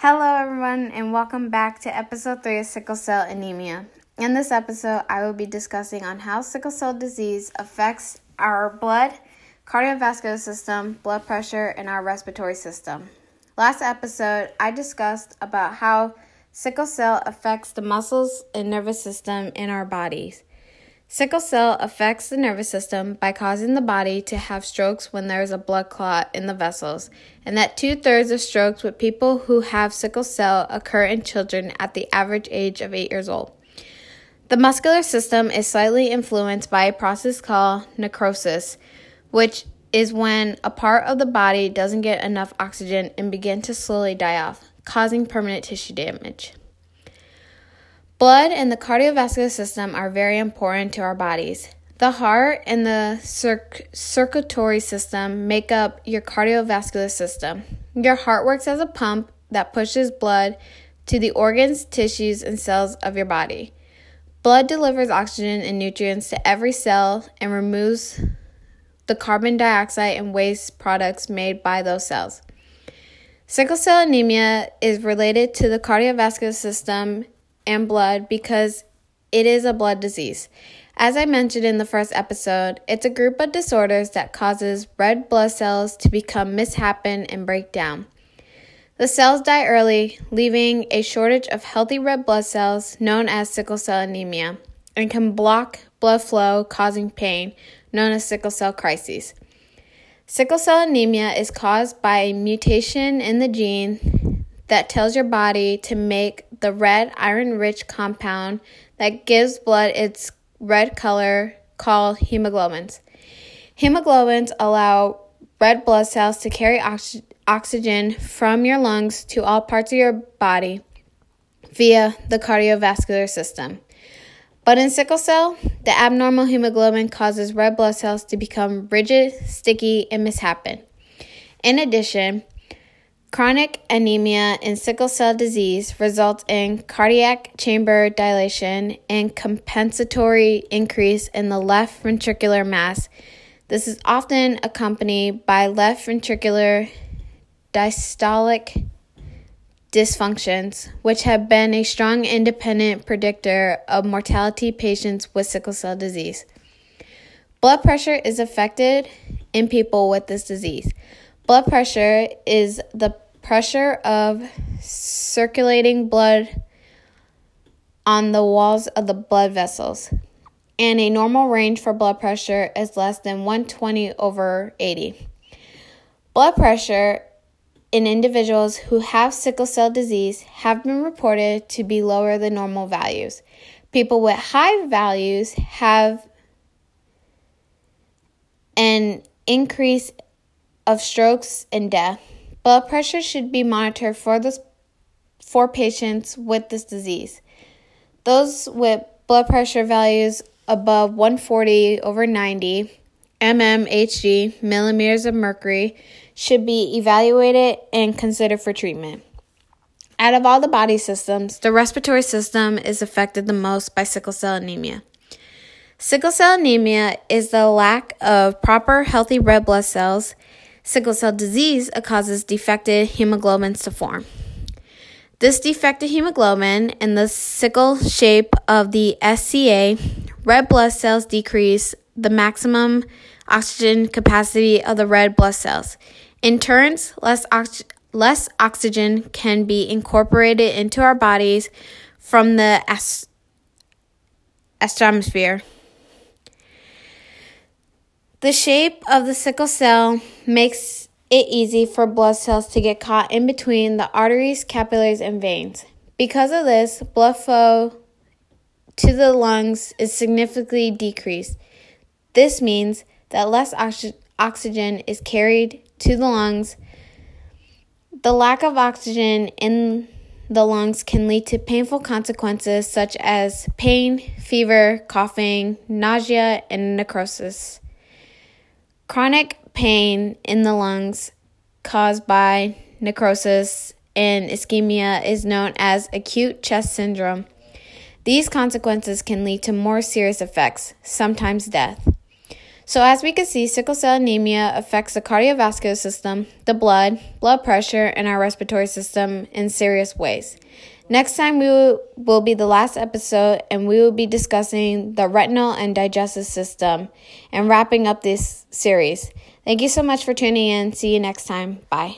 Hello, everyone, and welcome back to episode 3 of Sickle Cell Anemia. In this episode, I will be discussing on how sickle cell disease affects our blood, cardiovascular system, blood pressure, and our respiratory system. Last episode, I discussed about how sickle cell affects the muscles and nervous system in our bodies. Sickle cell affects the nervous system by causing the body to have strokes when there is a blood clot in the vessels, and that two thirds of strokes with people who have sickle cell occur in children at the average age of 8 years old. The muscular system is slightly influenced by a process called necrosis, which is when a part of the body doesn't get enough oxygen and begin to slowly die off, causing permanent tissue damage. Blood and the cardiovascular system are very important to our bodies. The heart and the circ- circulatory system make up your cardiovascular system. Your heart works as a pump that pushes blood to the organs, tissues, and cells of your body. Blood delivers oxygen and nutrients to every cell and removes the carbon dioxide and waste products made by those cells. Sickle cell anemia is related to the cardiovascular system and blood because it is a blood disease. As I mentioned in the first episode, it's a group of disorders that causes red blood cells to become mishappen and break down. The cells die early, leaving a shortage of healthy red blood cells known as sickle cell anemia, and can block blood flow, causing pain, known as sickle cell crises. Sickle cell anemia is caused by a mutation in the gene that tells your body to make the red iron rich compound that gives blood its red color called hemoglobins. Hemoglobins allow red blood cells to carry ox- oxygen from your lungs to all parts of your body via the cardiovascular system. But in sickle cell, the abnormal hemoglobin causes red blood cells to become rigid, sticky, and mishappen. In addition, Chronic anemia in sickle cell disease results in cardiac chamber dilation and compensatory increase in the left ventricular mass. This is often accompanied by left ventricular diastolic dysfunctions, which have been a strong independent predictor of mortality patients with sickle cell disease. Blood pressure is affected in people with this disease. Blood pressure is the pressure of circulating blood on the walls of the blood vessels. And a normal range for blood pressure is less than 120 over 80. Blood pressure in individuals who have sickle cell disease have been reported to be lower than normal values. People with high values have an increase of strokes and death. Blood pressure should be monitored for this for patients with this disease. Those with blood pressure values above 140 over 90 mmHg millimeters of mercury should be evaluated and considered for treatment. Out of all the body systems, the respiratory system is affected the most by sickle cell anemia. Sickle cell anemia is the lack of proper healthy red blood cells Sickle cell disease causes defective hemoglobins to form. This defective hemoglobin and the sickle shape of the SCA, red blood cells decrease the maximum oxygen capacity of the red blood cells. In turn, less, ox- less oxygen can be incorporated into our bodies from the ast-. The shape of the sickle cell makes it easy for blood cells to get caught in between the arteries, capillaries, and veins. Because of this, blood flow to the lungs is significantly decreased. This means that less oxy- oxygen is carried to the lungs. The lack of oxygen in the lungs can lead to painful consequences such as pain, fever, coughing, nausea, and necrosis. Chronic pain in the lungs caused by necrosis and ischemia is known as acute chest syndrome. These consequences can lead to more serious effects, sometimes death. So, as we can see, sickle cell anemia affects the cardiovascular system, the blood, blood pressure, and our respiratory system in serious ways. Next time we will, will be the last episode, and we will be discussing the retinal and digestive system and wrapping up this series. Thank you so much for tuning in. See you next time. Bye.